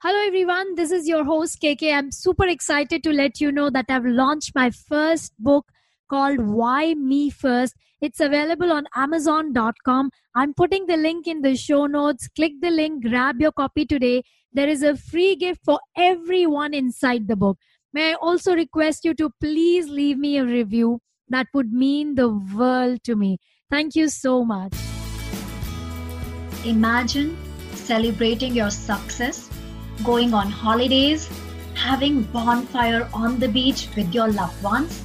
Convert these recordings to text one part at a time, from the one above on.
Hello, everyone. This is your host, KK. I'm super excited to let you know that I've launched my first book called Why Me First. It's available on Amazon.com. I'm putting the link in the show notes. Click the link, grab your copy today. There is a free gift for everyone inside the book. May I also request you to please leave me a review? That would mean the world to me. Thank you so much. Imagine celebrating your success going on holidays, having bonfire on the beach with your loved ones.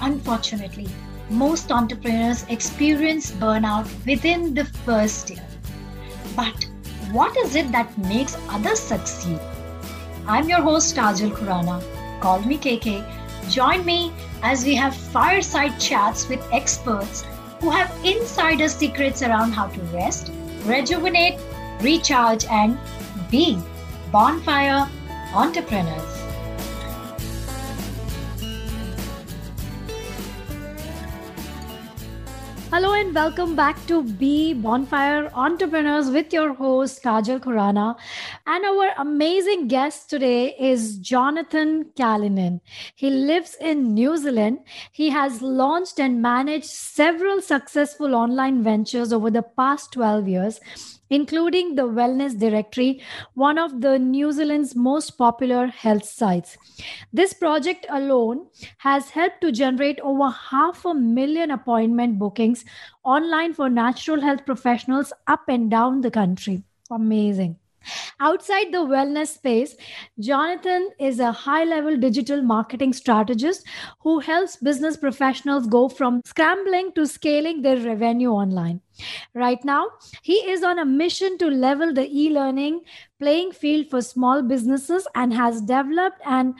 Unfortunately, most entrepreneurs experience burnout within the first year. But what is it that makes others succeed? I'm your host Kajal Khurana. Call me KK. Join me as we have fireside chats with experts who have insider secrets around how to rest, rejuvenate, recharge, and be Bonfire Entrepreneurs. Hello and welcome back to Be Bonfire Entrepreneurs with your host Kajal Khurana. And our amazing guest today is Jonathan Callinan. He lives in New Zealand. He has launched and managed several successful online ventures over the past 12 years including the Wellness Directory, one of the New Zealand's most popular health sites. This project alone has helped to generate over half a million appointment bookings online for natural health professionals up and down the country. Amazing. Outside the wellness space, Jonathan is a high level digital marketing strategist who helps business professionals go from scrambling to scaling their revenue online. Right now, he is on a mission to level the e learning playing field for small businesses and has developed an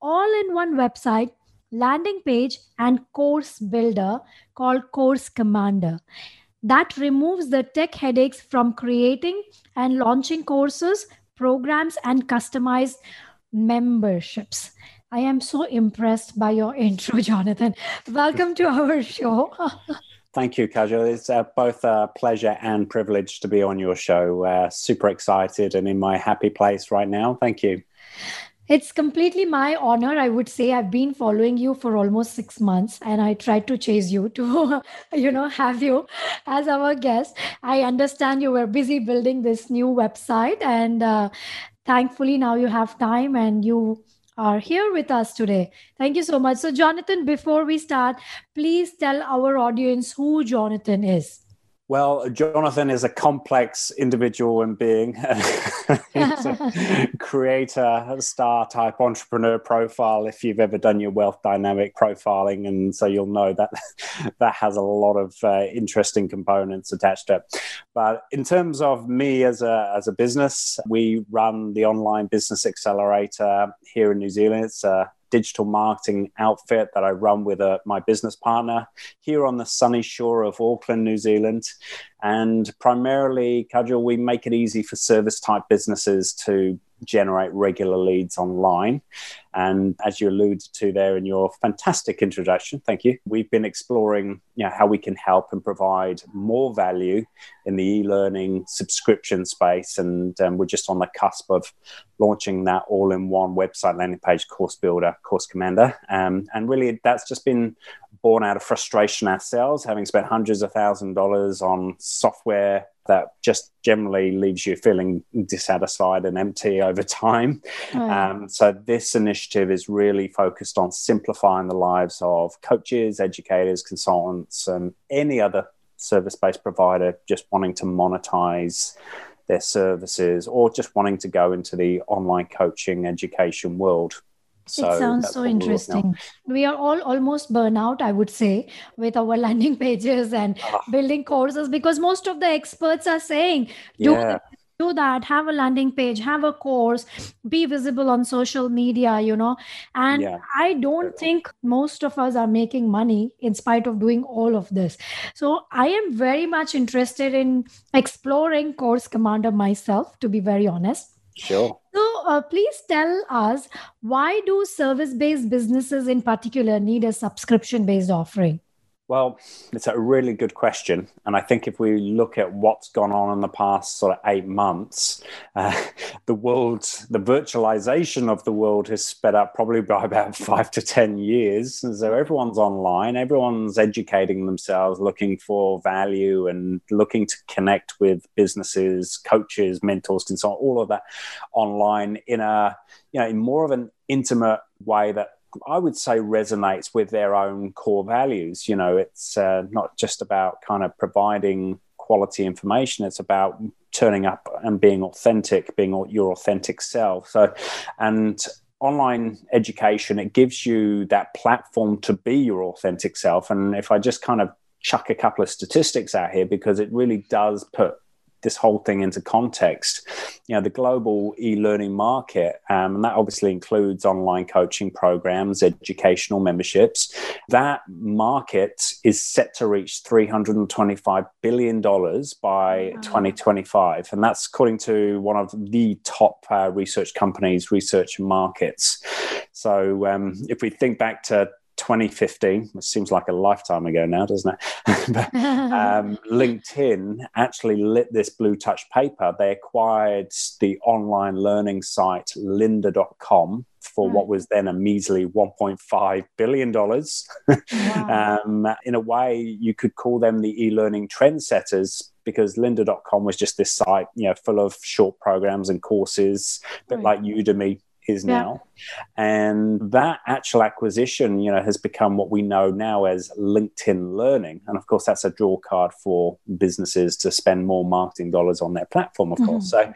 all in one website, landing page, and course builder called Course Commander that removes the tech headaches from creating and launching courses, programs, and customized memberships. I am so impressed by your intro, Jonathan. Welcome to our show. Thank you, Kajal. It's uh, both a pleasure and privilege to be on your show. Uh, super excited and in my happy place right now. Thank you. It's completely my honor. I would say I've been following you for almost six months and I tried to chase you to, you know, have you as our guest. I understand you were busy building this new website and uh, thankfully now you have time and you are here with us today. Thank you so much. So, Jonathan, before we start, please tell our audience who Jonathan is. Well, Jonathan is a complex individual and being. He's a creator, star type entrepreneur profile. If you've ever done your wealth dynamic profiling, and so you'll know that that has a lot of uh, interesting components attached to it. But in terms of me as a as a business, we run the online business accelerator here in New Zealand. It's a digital marketing outfit that I run with a, uh, my business partner here on the sunny shore of Auckland, New Zealand. And primarily, Kajal, we make it easy for service type businesses to generate regular leads online. And as you alluded to there in your fantastic introduction, thank you. We've been exploring you know, how we can help and provide more value in the e-learning subscription space. And um, we're just on the cusp of launching that all-in-one website landing page course builder, course commander. Um, and really, that's just been born out of frustration ourselves, having spent hundreds of thousand dollars on software that just generally leaves you feeling dissatisfied and empty over time. Um, so, this initiative is really focused on simplifying the lives of coaches, educators, consultants, and any other service based provider just wanting to monetize their services or just wanting to go into the online coaching education world. So it sounds so interesting. We are all almost burnout, I would say, with our landing pages and ah. building courses because most of the experts are saying, do yeah. do that, have a landing page, have a course, be visible on social media, you know. And yeah. I don't think most of us are making money in spite of doing all of this. So I am very much interested in exploring Course Commander myself, to be very honest Sure. So, uh, please tell us why do service based businesses in particular need a subscription based offering? Well, it's a really good question. And I think if we look at what's gone on in the past sort of eight months, uh, the world, the virtualization of the world has sped up probably by about five to 10 years. And so everyone's online, everyone's educating themselves, looking for value and looking to connect with businesses, coaches, mentors, consultants, all of that online in a, you know, in more of an intimate way that I would say resonates with their own core values. You know, it's uh, not just about kind of providing quality information, it's about turning up and being authentic, being your authentic self. So, and online education, it gives you that platform to be your authentic self. And if I just kind of chuck a couple of statistics out here, because it really does put this whole thing into context, you know, the global e-learning market, um, and that obviously includes online coaching programs, educational memberships. That market is set to reach $325 billion by wow. 2025. And that's according to one of the top uh, research companies, Research Markets. So um, if we think back to 2015, which seems like a lifetime ago now, doesn't it? but, um, LinkedIn actually lit this blue touch paper. They acquired the online learning site lynda.com for what was then a measly $1.5 billion. wow. um, in a way, you could call them the e learning trendsetters because lynda.com was just this site, you know, full of short programs and courses, a bit right. like Udemy is yeah. now. And that actual acquisition, you know, has become what we know now as LinkedIn Learning. And of course, that's a draw card for businesses to spend more marketing dollars on their platform, of mm-hmm. course. So,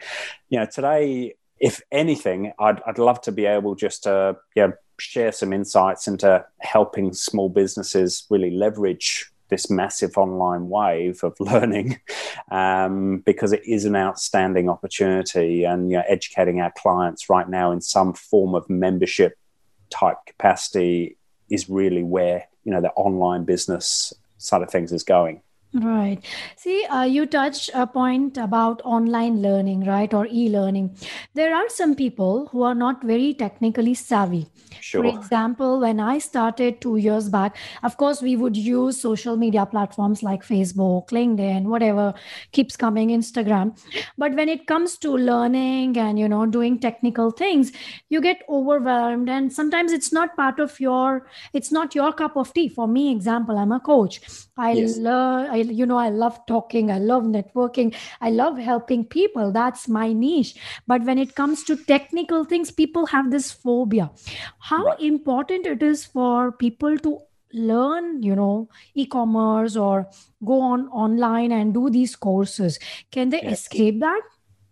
you know, today, if anything, I'd, I'd love to be able just to, you know, share some insights into helping small businesses really leverage this massive online wave of learning um, because it is an outstanding opportunity. And you know, educating our clients right now in some form of membership type capacity is really where you know the online business side of things is going Right. See, uh, you touched a point about online learning, right, or e learning. There are some people who are not very technically savvy. Sure. For example, when I started two years back, of course, we would use social media platforms like Facebook, LinkedIn, whatever keeps coming, Instagram. But when it comes to learning and, you know, doing technical things, you get overwhelmed. And sometimes it's not part of your, it's not your cup of tea. For me, example, I'm a coach. I yes. learn, I you know i love talking i love networking i love helping people that's my niche. But when it comes to technical things people have this phobia. How right. important it is for people to learn you know e-commerce or go on online and do these courses? Can they yes. escape that?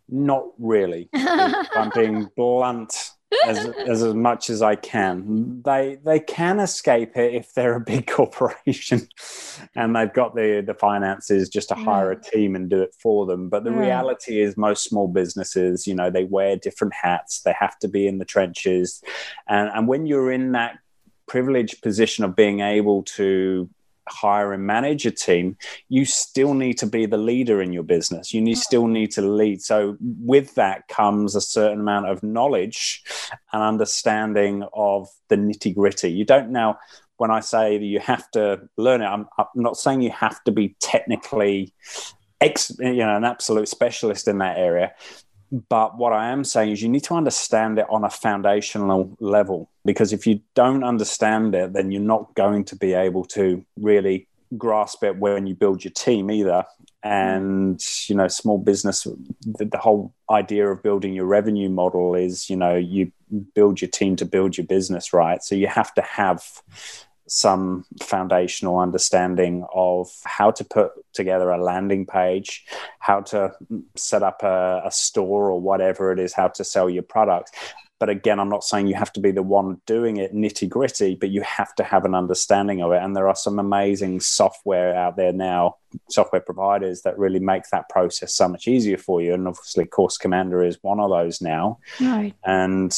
Not really. I'm being blunt as, as much as I can. They they can escape it if they're a big corporation and they've got the the finances just to hire a mm. team and do it for them. But the mm. reality is most small businesses, you know, they wear different hats. They have to be in the trenches. And and when you're in that privileged position of being able to hire and manage a team, you still need to be the leader in your business. You need, mm. still need to lead. So, with that comes a certain amount of knowledge and understanding of the nitty gritty. You don't now, when I say that you have to learn it, I'm, I'm not saying you have to be technically. Ex, you know, an absolute specialist in that area, but what I am saying is you need to understand it on a foundational level because if you don't understand it, then you're not going to be able to really grasp it when you build your team either. And, you know, small business, the, the whole idea of building your revenue model is, you know, you build your team to build your business, right? So you have to have some foundational understanding of how to put together a landing page, how to set up a, a, store or whatever it is, how to sell your product. But again, I'm not saying you have to be the one doing it nitty gritty, but you have to have an understanding of it. And there are some amazing software out there now, software providers that really make that process so much easier for you. And obviously, Course Commander is one of those now. Right. And,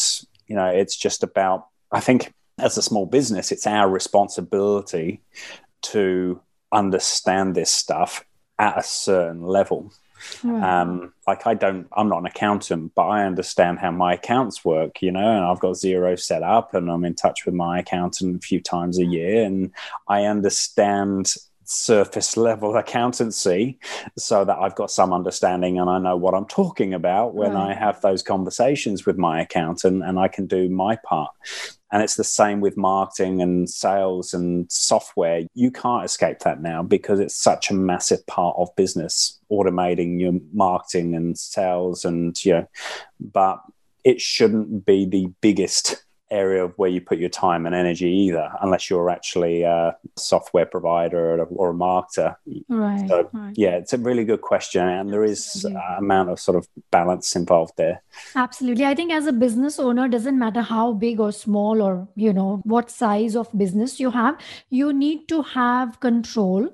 you know, it's just about, I think as a small business, it's our responsibility to understand this stuff at a certain level. Right. Um, like I don't, I'm not an accountant, but I understand how my accounts work, you know, and I've got Xero set up and I'm in touch with my accountant a few times a year and I understand surface level accountancy so that I've got some understanding and I know what I'm talking about when right. I have those conversations with my accountant and I can do my part. And it's the same with marketing and sales and software. You can't escape that now because it's such a massive part of business, automating your marketing and sales and, you know, but it shouldn't be the biggest area of where you put your time and energy either, unless you're actually a software provider or a, marketer. Right, so, right. yeah, it's a really good question, and there is an amount of sort of balance involved there. Absolutely, I think as a business owner, doesn't matter how big or small or you know what size of business you have, you need to have control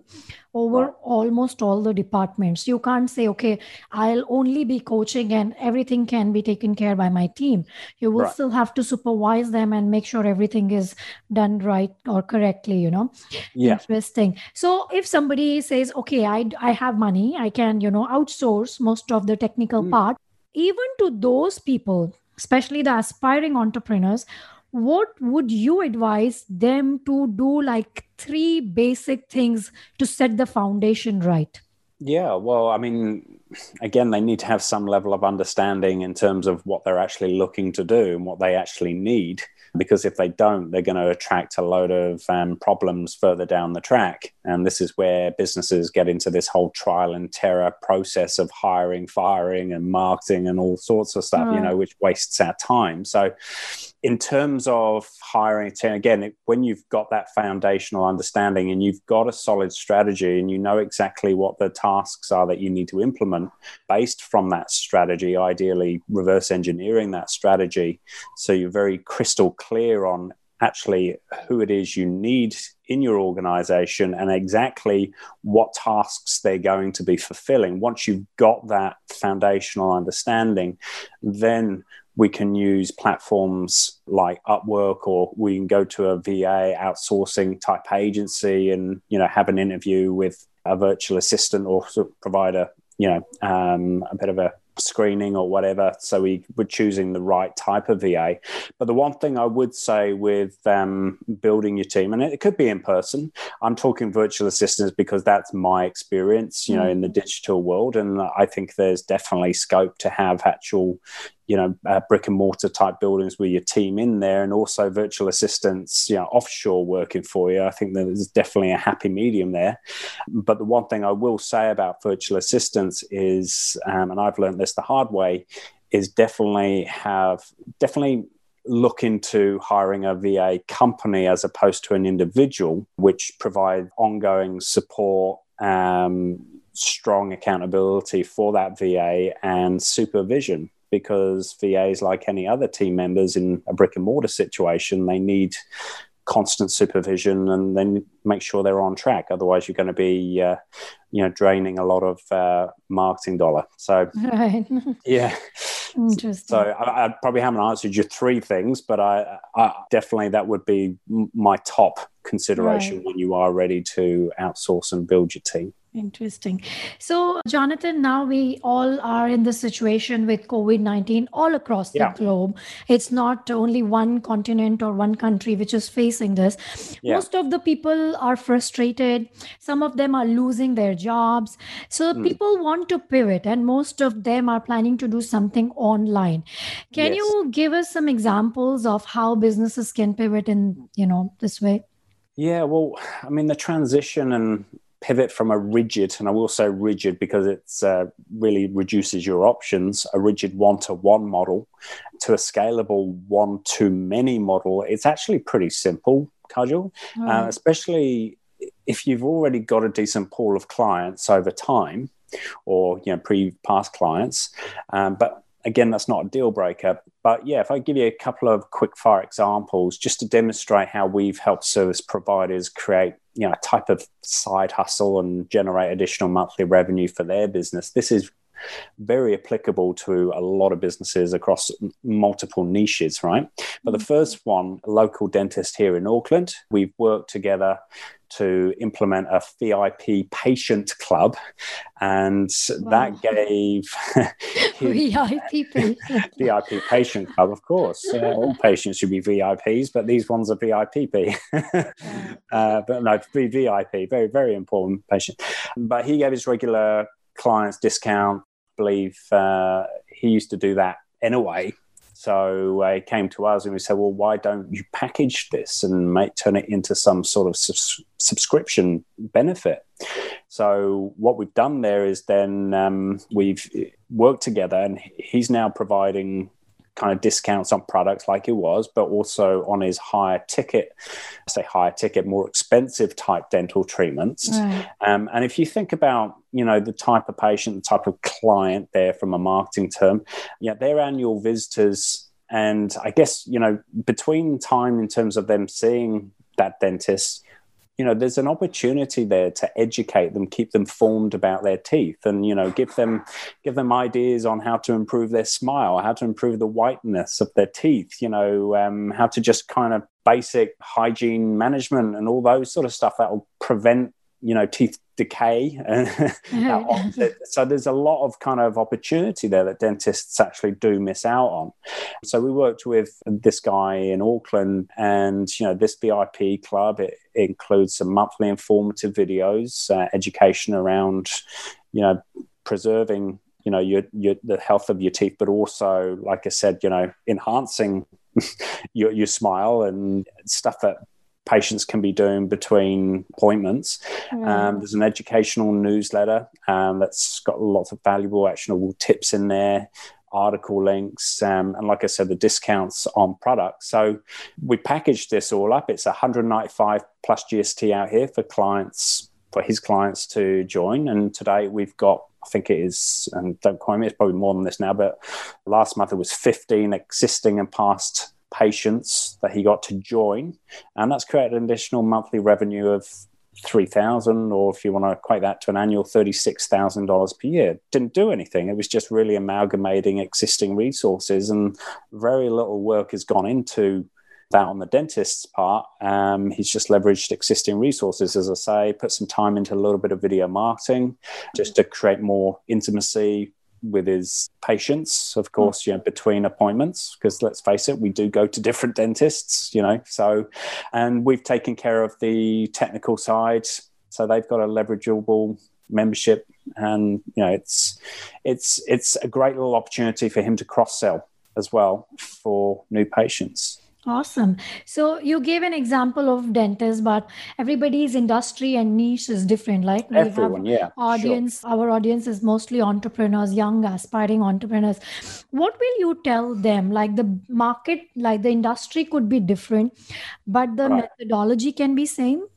over right. almost all the departments. You can't say, okay, I'll only be coaching and everything can be taken care by my team. You will right. still have to supervise them and make sure everything is done right or correctly, you know? Yeah. Interesting. So if somebody says, okay, I, I have money, I can, you know, outsource most of the technical mm. part, even to those people, especially the aspiring entrepreneurs what would you advise them to do like three basic things to set the foundation right yeah well i mean again they need to have some level of understanding in terms of what they're actually looking to do and what they actually need because if they don't, they're going to attract a load of um, problems further down the track. And this is where businesses get into this whole trial and terror process of hiring, firing, and marketing and all sorts of stuff, right. you know, which wastes our time. So, in terms of hiring, again, when you've got that foundational understanding and you've got a solid strategy and you know exactly what the tasks are that you need to implement based from that strategy, ideally reverse engineering that strategy. So you're very crystal clear on actually who it is you need in your organization and exactly what tasks they're going to be fulfilling. Once you've got that foundational understanding, then we can use platforms like Upwork or we can go to a VA outsourcing type agency and you know have an interview with a virtual assistant or provide a you know um, a bit of a screening or whatever. So we were choosing the right type of VA. But the one thing I would say with um, building your team, and it could be in person, I'm talking virtual assistants because that's my experience, you know, mm. in the digital world. And I think there's definitely scope to have actual, you know, uh, brick and mortar type buildings with your team in there and also virtual assistants, you know, offshore working for you. I think there's definitely a happy medium there. But the one thing I will say about virtual assistants is, um, and I've learned this the hard way, is definitely have definitely look into hiring a VA company as opposed to an individual, which provide ongoing support, um, strong accountability for that VA and supervision. Because VAs, like any other team members in a brick and mortar situation, they need constant supervision and then make sure they're on track. Otherwise, you're going to be, uh, you know, draining a lot of uh, marketing dollar. So, right. yeah. Interesting. So I, I, probably haven't answered you three things, but I, I definitely that would be my top consideration right. when you are ready to outsource and build your team. Interesting. So, Jonathan, now we all are in the situation with COVID 19 all across yeah. the globe. It's not only one continent or one country which is facing this. Yeah. Most of the people are frustrated. Some of them are losing their jobs. So, mm. people want to pivot, and most of them are planning to do something online. Can yes. you give us some examples of how businesses can pivot in, you know, this way? Yeah, well, I mean, the transition and pivot from a rigid, and I will say rigid because it's uh, really reduces your options, a rigid one to one model to a scalable one to many model. It's actually pretty simple, Kajal, mm. uh, especially if you've already got a decent pool of clients over time or you know pre past clients um, but again that's not a deal breaker but yeah if i give you a couple of quick fire examples just to demonstrate how we've helped service providers create you know, type of side hustle and generate additional monthly revenue for their business. This is very applicable to a lot of businesses across multiple niches, right? But the mm-hmm. first one, a local dentist here in Auckland, we've worked together to implement a VIP patient club, and wow. that gave VIP patient. VIP patient club, of course. Uh, all patients should be VIPs, but these ones are VIP. uh, but no, VIP, very very important patient. But he gave his regular clients discount. Believe uh, he used to do that anyway so uh, he came to us and we said, well, why don't you package this and make turn it into some sort of su- subscription benefit? So what we've done there is then um, we've worked together, and he's now providing kind of discounts on products like it was, but also on his higher ticket, say higher ticket, more expensive type dental treatments. Right. Um, and if you think about, you know, the type of patient, the type of client there from a marketing term, yeah, they're annual visitors. And I guess, you know, between time in terms of them seeing that dentist, you know there's an opportunity there to educate them keep them formed about their teeth and you know give them give them ideas on how to improve their smile how to improve the whiteness of their teeth you know um, how to just kind of basic hygiene management and all those sort of stuff that will prevent you know teeth decay so there's a lot of kind of opportunity there that dentists actually do miss out on. So we worked with this guy in auckland and you know this vip club it, it includes some monthly informative videos uh, education around you know preserving you know your, your the health of your teeth but also like i said you know enhancing your, your smile and stuff that patients can be doing between appointments. Mm. Um, there's an educational newsletter um, that's got lots of valuable, actionable tips in there. Article links, um, and like I said, the discounts on products. So we packaged this all up. It's 195 plus GST out here for clients, for his clients to join. And today we've got I think it is, and don't quote me, it's probably more than this now, but last month it was 15 existing and past patients that he got to join, and that's created an additional monthly revenue of three thousand, or if you want to equate that to an annual thirty-six thousand dollars per year. Didn't do anything. It was just really amalgamating existing resources, and very little work has gone into that on the dentist's part. Um, he's just leveraged existing resources, as I say, put some time into a little bit of video marketing just to create more intimacy, with his patients, of hmm. course, you know, between appointments, because let's face it, we do go to different dentists, you know. So, and we've taken care of the technical side. So they've got a leverageable membership, and you know, it's it's it's a great little opportunity for him to cross sell as well for new patients. Awesome. So you gave an example of dentists, but everybody's industry and niche is different. Like we Everyone, have yeah, audience, sure. our audience is mostly entrepreneurs, young aspiring entrepreneurs. What will you tell them? Like the market, like the industry could be different, but the right. methodology can be same.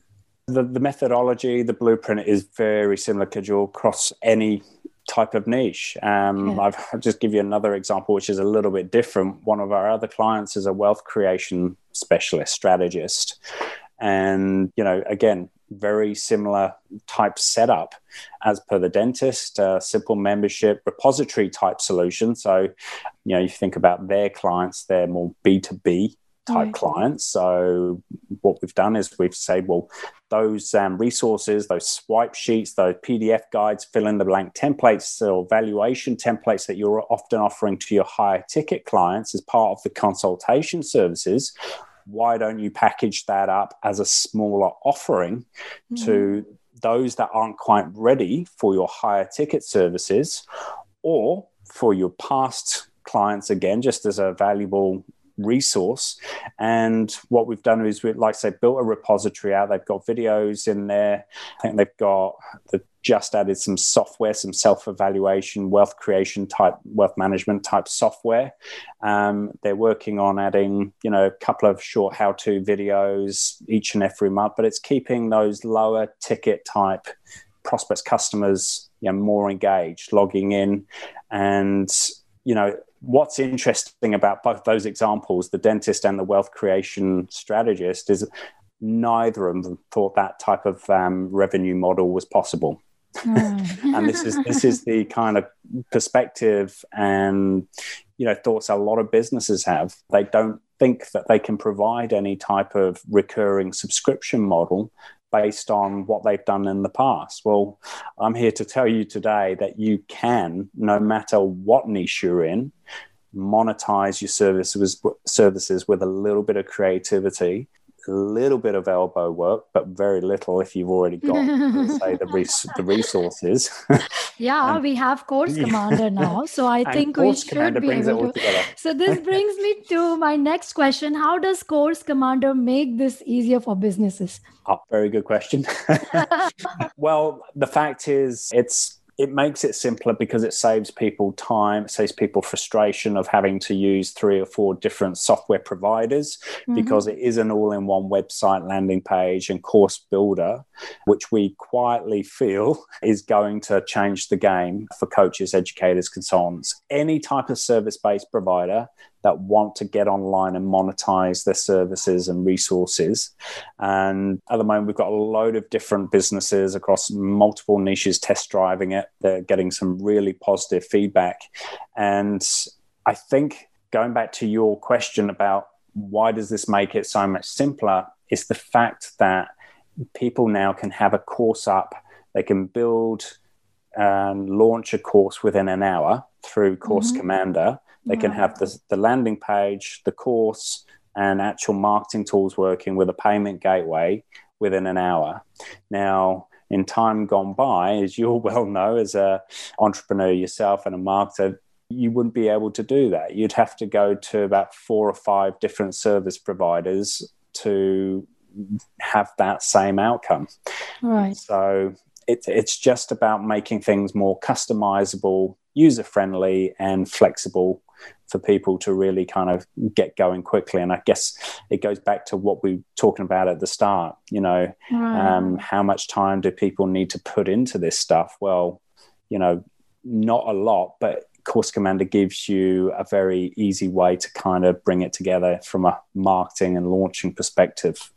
The, the methodology, the blueprint is very similar, Kajal, across any type of niche. Um, yeah. I've, I'll just give you another example, which is a little bit different. One of our other clients is a wealth creation specialist, strategist. And, you know, again, very similar type setup as per the dentist, uh, simple membership, repository type solution. So, you know, you think about their clients, they're more B2B type right. clients. So what we've done is we've said, well, those um, resources, those swipe sheets, those PDF guides, fill in the blank templates or valuation templates that you're often offering to your higher ticket clients as part of the consultation services. Why don't you package that up as a smaller offering mm-hmm. to those that aren't quite ready for your higher ticket services or for your past clients again just as a valuable resource. And what we've done is, we, like I said, built a repository out. They've got videos in there. I think they've got the just added some software, some self-evaluation, wealth creation type, wealth management type software. Um, they're working on adding, you know, a couple of short how-to videos each and every month, but it's keeping those lower ticket type prospects customers you know, more engaged, logging in, and you know what's interesting about both those examples, the dentist and the wealth creation strategist, is neither of them thought that type of um, revenue model was possible. Mm. and this is this is the kind of perspective and you know thoughts a lot of businesses have. They don't think that they can provide any type of recurring subscription model based on what they've done in the past. Well, I'm here to tell you today that you can, no matter what niche you're in, monetize your services services with a little bit of creativity a little bit of elbow work, but very little if you've already got, say, the, res- the resources. yeah, we have Course Commander now, so I think we should Commander be able to. So this brings me to my next question: How does Course Commander make this easier for businesses? Oh, very good question. well, the fact is, it's it makes it simpler because it saves people time, it saves people frustration of having to use three or four different software providers mm-hmm. because it is an all in one website landing page and course builder, which we quietly feel is going to change the game for coaches, educators, consultants. Any type of service based provider that want to get online and monetize their services and resources. And at the moment, we've got a load of different businesses across multiple niches test driving it. They're getting some really positive feedback. And I think going back to your question about why does this make it so much simpler is the fact that people now can have a course up, they can build and launch a course within an hour through Course mm-hmm. Commander they can have the, the landing page, the course, and actual marketing tools working with a payment gateway within an hour. Now, in time gone by, as you'll well know, as an entrepreneur yourself and a marketer, you wouldn't be able to do that. You'd have to go to about four or five different service providers to have that same outcome. Right. So it, it's just about making things more customizable, user friendly, and flexible for people to really kind of get going quickly. And I guess it goes back to what we were talking about at the start. You know, right. um, how much time do people need to put into this stuff? Well, you know, not a lot, but Course Commander gives you a very easy way to kind of bring it together from a marketing and launching perspective.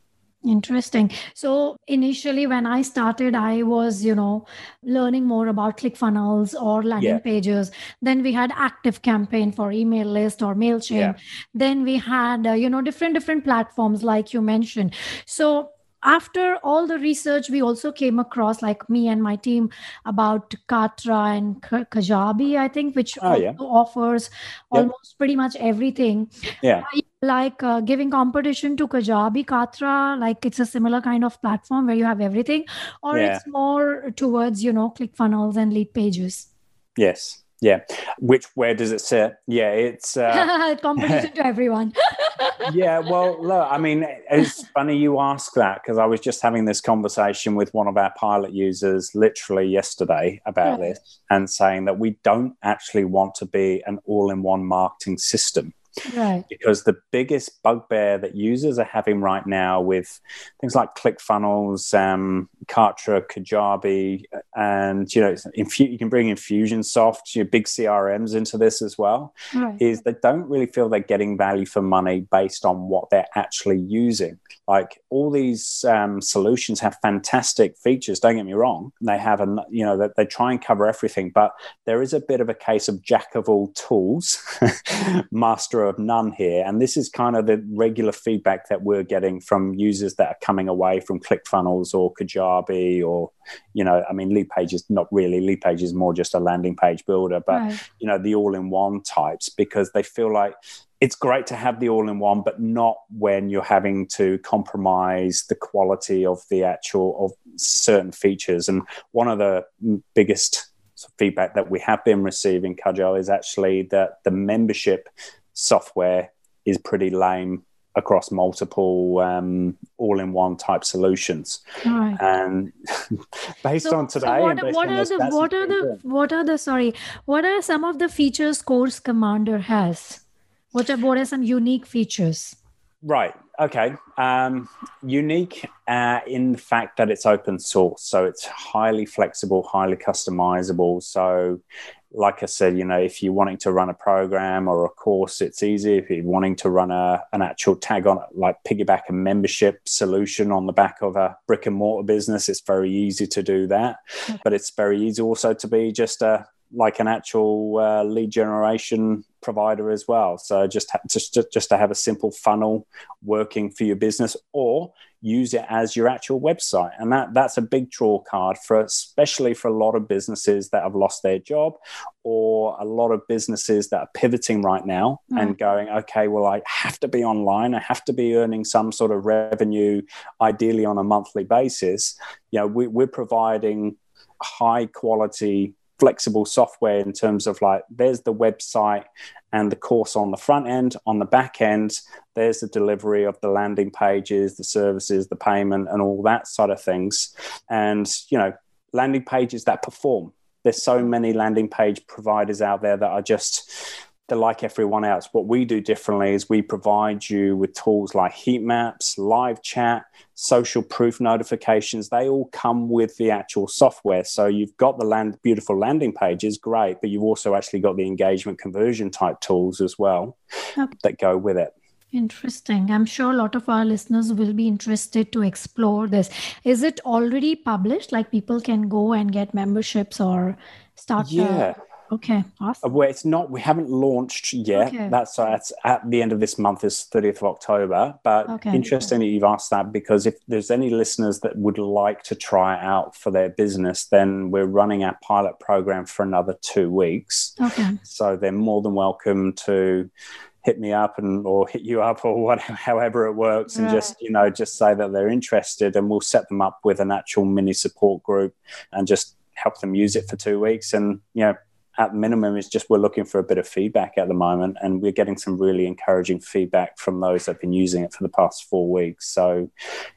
Interesting. So initially, when I started, I was, you know, learning more about ClickFunnels or landing yeah. pages. Then we had Active Campaign for email list or Mailchimp. Yeah. Then we had, uh, you know, different different platforms like you mentioned. So after all the research, we also came across, like me and my team, about Kartra and Kajabi, I think, which oh, yeah. offers yep. almost pretty much everything. Yeah. Like uh, giving competition to Kajabi, Kartra, like it's a similar kind of platform where you have everything, or yeah. it's more towards, you know, click funnels and lead pages. Yes. Yeah. Which where does it sit? Yeah, it's uh, competition to everyone. yeah. Well, look, I mean, it's funny you ask that because I was just having this conversation with one of our pilot users literally yesterday about right. this and saying that we don't actually want to be an all-in-one marketing system. Right. Because the biggest bugbear that users are having right now with things like ClickFunnels, um, Kartra, Kajabi, and you know, infu- you can bring Infusionsoft, your big CRMs into this as well, right. is they don't really feel they're getting value for money based on what they're actually using. Like all these um, solutions have fantastic features. Don't get me wrong; they have a you know that they try and cover everything, but there is a bit of a case of jack of all tools, master of none here. And this is kind of the regular feedback that we're getting from users that are coming away from ClickFunnels or Kajabi or, you know, I mean, Lead Page is not really, Lead Page is more just a landing page builder, but, right. you know, the all in one types because they feel like it's great to have the all in one, but not when you're having to compromise the quality of the actual of certain features. And one of the biggest feedback that we have been receiving, Kajal, is actually that the membership software is pretty lame across multiple um, all-in-one type solutions. Right. And based so, on today, so what, what are the what are the what are the sorry what are some of the features Course Commander has? What are what are some unique features? Right. Okay. Um, unique uh, in the fact that it's open source, so it's highly flexible, highly customizable. So like I said, you know, if you're wanting to run a program or a course, it's easy. If you're wanting to run a, an actual tag on it, like piggyback a membership solution on the back of a brick and mortar business, it's very easy to do that. But it's very easy also to be just a like an actual uh, lead generation provider as well. So just ha- just just to have a simple funnel working for your business, or use it as your actual website, and that that's a big draw card for especially for a lot of businesses that have lost their job, or a lot of businesses that are pivoting right now mm. and going, okay, well I have to be online, I have to be earning some sort of revenue, ideally on a monthly basis. You know, we, we're providing high quality flexible software in terms of like there's the website and the course on the front end. On the back end there's the delivery of the landing pages the services the payment and all that sort of things. And you know landing pages that perform. There's so many landing page providers out there that are just they're like everyone else. What we do differently is we provide you with tools like heat maps, live chat, social proof notifications. They all come with the actual software. So you've got the land, beautiful landing pages, great, but you've also actually got the engagement conversion type tools as well okay. that go with it. Interesting. I'm sure a lot of our listeners will be interested to explore this. Is it already published? Like people can go and get memberships or start? Yeah. Okay, awesome. Well, it's not. We haven't launched yet. Okay. That's uh, that's at the end of this month is thirtieth of October. But okay. interesting that you've asked that because if there's any listeners that would like to try it out for their business, then we're running our pilot program for another two weeks. Okay. So they're more than welcome to hit me up and or hit you up or whatever however it works and just you know just say that they're interested and we'll set them up with an actual mini support group and just help them use it for two weeks and you know at minimum is just we're looking for a bit of feedback at the moment and we're getting some really encouraging feedback from those that have been using it for the past four weeks so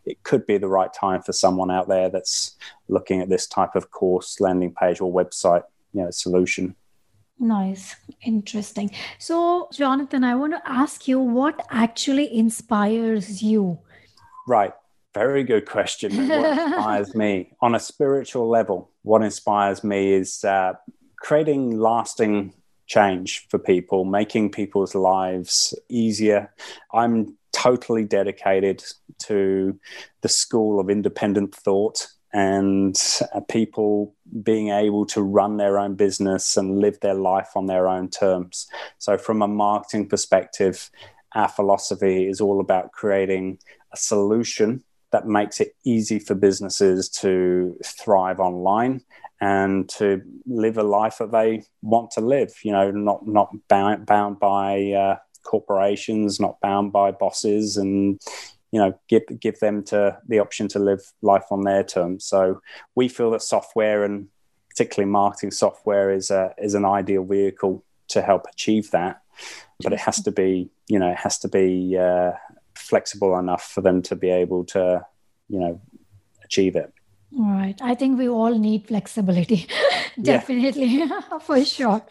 it could be the right time for someone out there that's looking at this type of course landing page or website you know solution Nice, interesting. So, Jonathan, I want to ask you what actually inspires you? Right. Very good question. what inspires me on a spiritual level? What inspires me is uh, creating lasting change for people, making people's lives easier. I'm totally dedicated to the school of independent thought and uh, people being able to run their own business and live their life on their own terms. So, from a marketing perspective, our philosophy is all about creating a solution that makes it easy for businesses to thrive online and to live a life that they want to live. You know, not not bound bound by uh, corporations, not bound by bosses, and you know, give give them to the option to live life on their terms. So we feel that software and particularly marketing software is a is an ideal vehicle to help achieve that. But it has to be, you know, it has to be uh, flexible enough for them to be able to, you know, achieve it. Right. I think we all need flexibility. Definitely, for sure.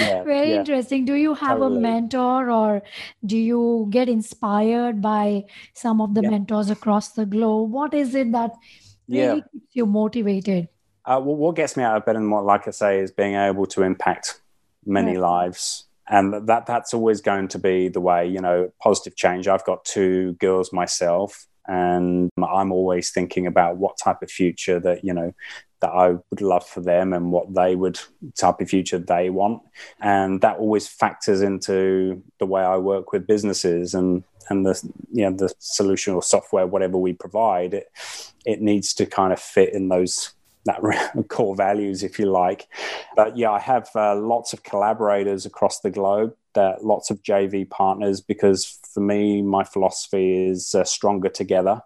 Yeah, Very yeah. interesting. Do you have totally. a mentor or do you get inspired by some of the yeah. mentors across the globe? What is it that really keeps you motivated? Uh, well, what gets me out of bed and what, like I say, is being able to impact many right. lives and that that's always going to be the way you know positive change i've got two girls myself and i'm always thinking about what type of future that you know that i would love for them and what they would type of future they want. And that always factors into the way i work with businesses and and the you know the solution or software whatever we provide it it needs to kind of fit in those that core values if you like. But yeah i have uh, lots of collaborators across the globe that lots of jv partners because for me, my philosophy is uh, stronger together,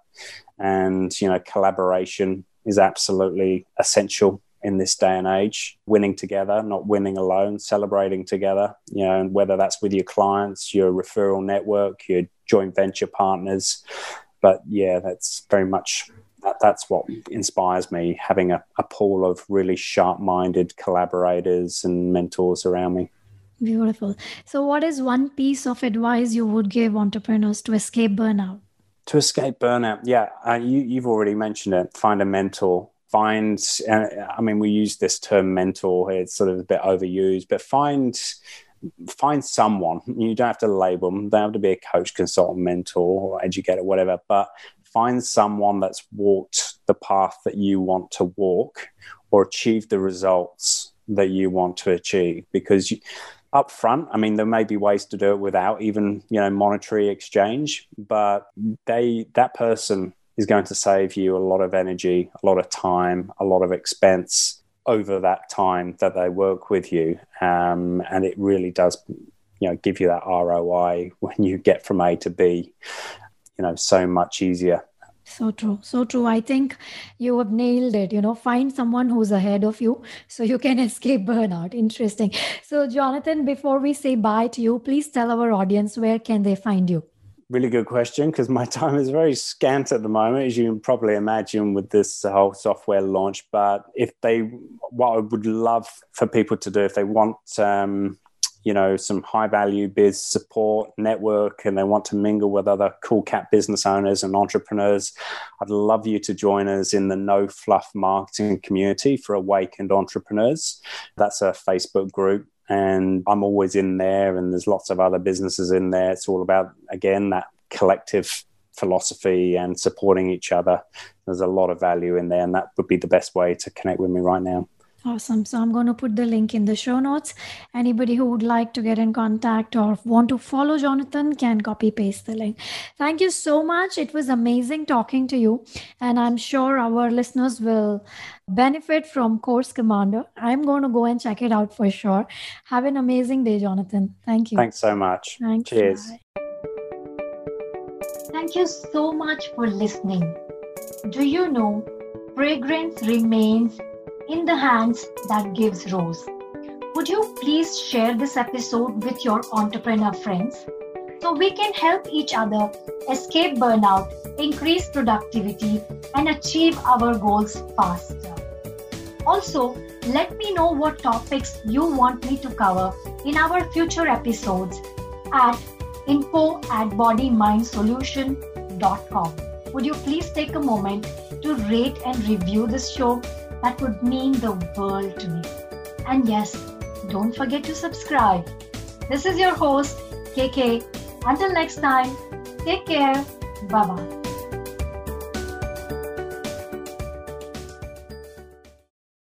and you know, collaboration is absolutely essential in this day and age. Winning together, not winning alone, celebrating together. You know, and whether that's with your clients, your referral network, your joint venture partners. But yeah, that's very much that, that's what inspires me having a, a pool of really sharp-minded collaborators and mentors around me Beautiful. So, what is one piece of advice you would give entrepreneurs to escape burnout? To escape burnout, yeah, uh, you, you've already mentioned it. Find a mentor, find uh, i mean we use this term mentor it's sort of a bit overused but find find someone you don't have to label them they have to be a coach consultant mentor or educator whatever but find someone that's walked the path that you want to walk or achieve the results that you want to achieve because you, up front i mean there may be ways to do it without even you know monetary exchange but they that person is going to save you a lot of energy a lot of time a lot of expense over that time that they work with you. Um, and it really does you know give you that roi when you get from a to b you know so much easier so true. So true. I think you have nailed it. You know, find someone who's ahead of you so you can escape burnout. Interesting. So, Jonathan, before we say bye to you, please tell our audience where can they find you? Really good question because my time is very scant at the moment, as you can probably imagine with this whole software launch. But if they, what I would love for people to do, if they want um, you know some high value biz support network and they want to mingle with other cool cat business owners and entrepreneurs. I'd love you to join us in the no fluff marketing community for awakened entrepreneurs. That's a facebook group and i'm always in there and there's lots of other businesses in there. It's all about again that collective philosophy and supporting each other. There's a lot of value in there and that would be the best way to connect with me right now Awesome. So I'm going to put the link in the show notes. Anybody who would like to get in contact or want to follow Jonathan can copy paste the link. Thank you so much. It was amazing talking to you. And I'm sure our listeners will benefit from Course Commander. I'm going to go and check it out for sure. Have an amazing day, Jonathan. Thank you. Thanks so much. Thanks. Cheers. Bye. Thank you so much for listening. Do you know fragrance remains in the hands that gives rose. Would you please share this episode with your entrepreneur friends so we can help each other escape burnout, increase productivity, and achieve our goals faster? Also, let me know what topics you want me to cover in our future episodes at info at bodymindsolution.com. Would you please take a moment to rate and review this show that would mean the world to me. And yes, don't forget to subscribe. This is your host, KK. Until next time, take care. Bye bye.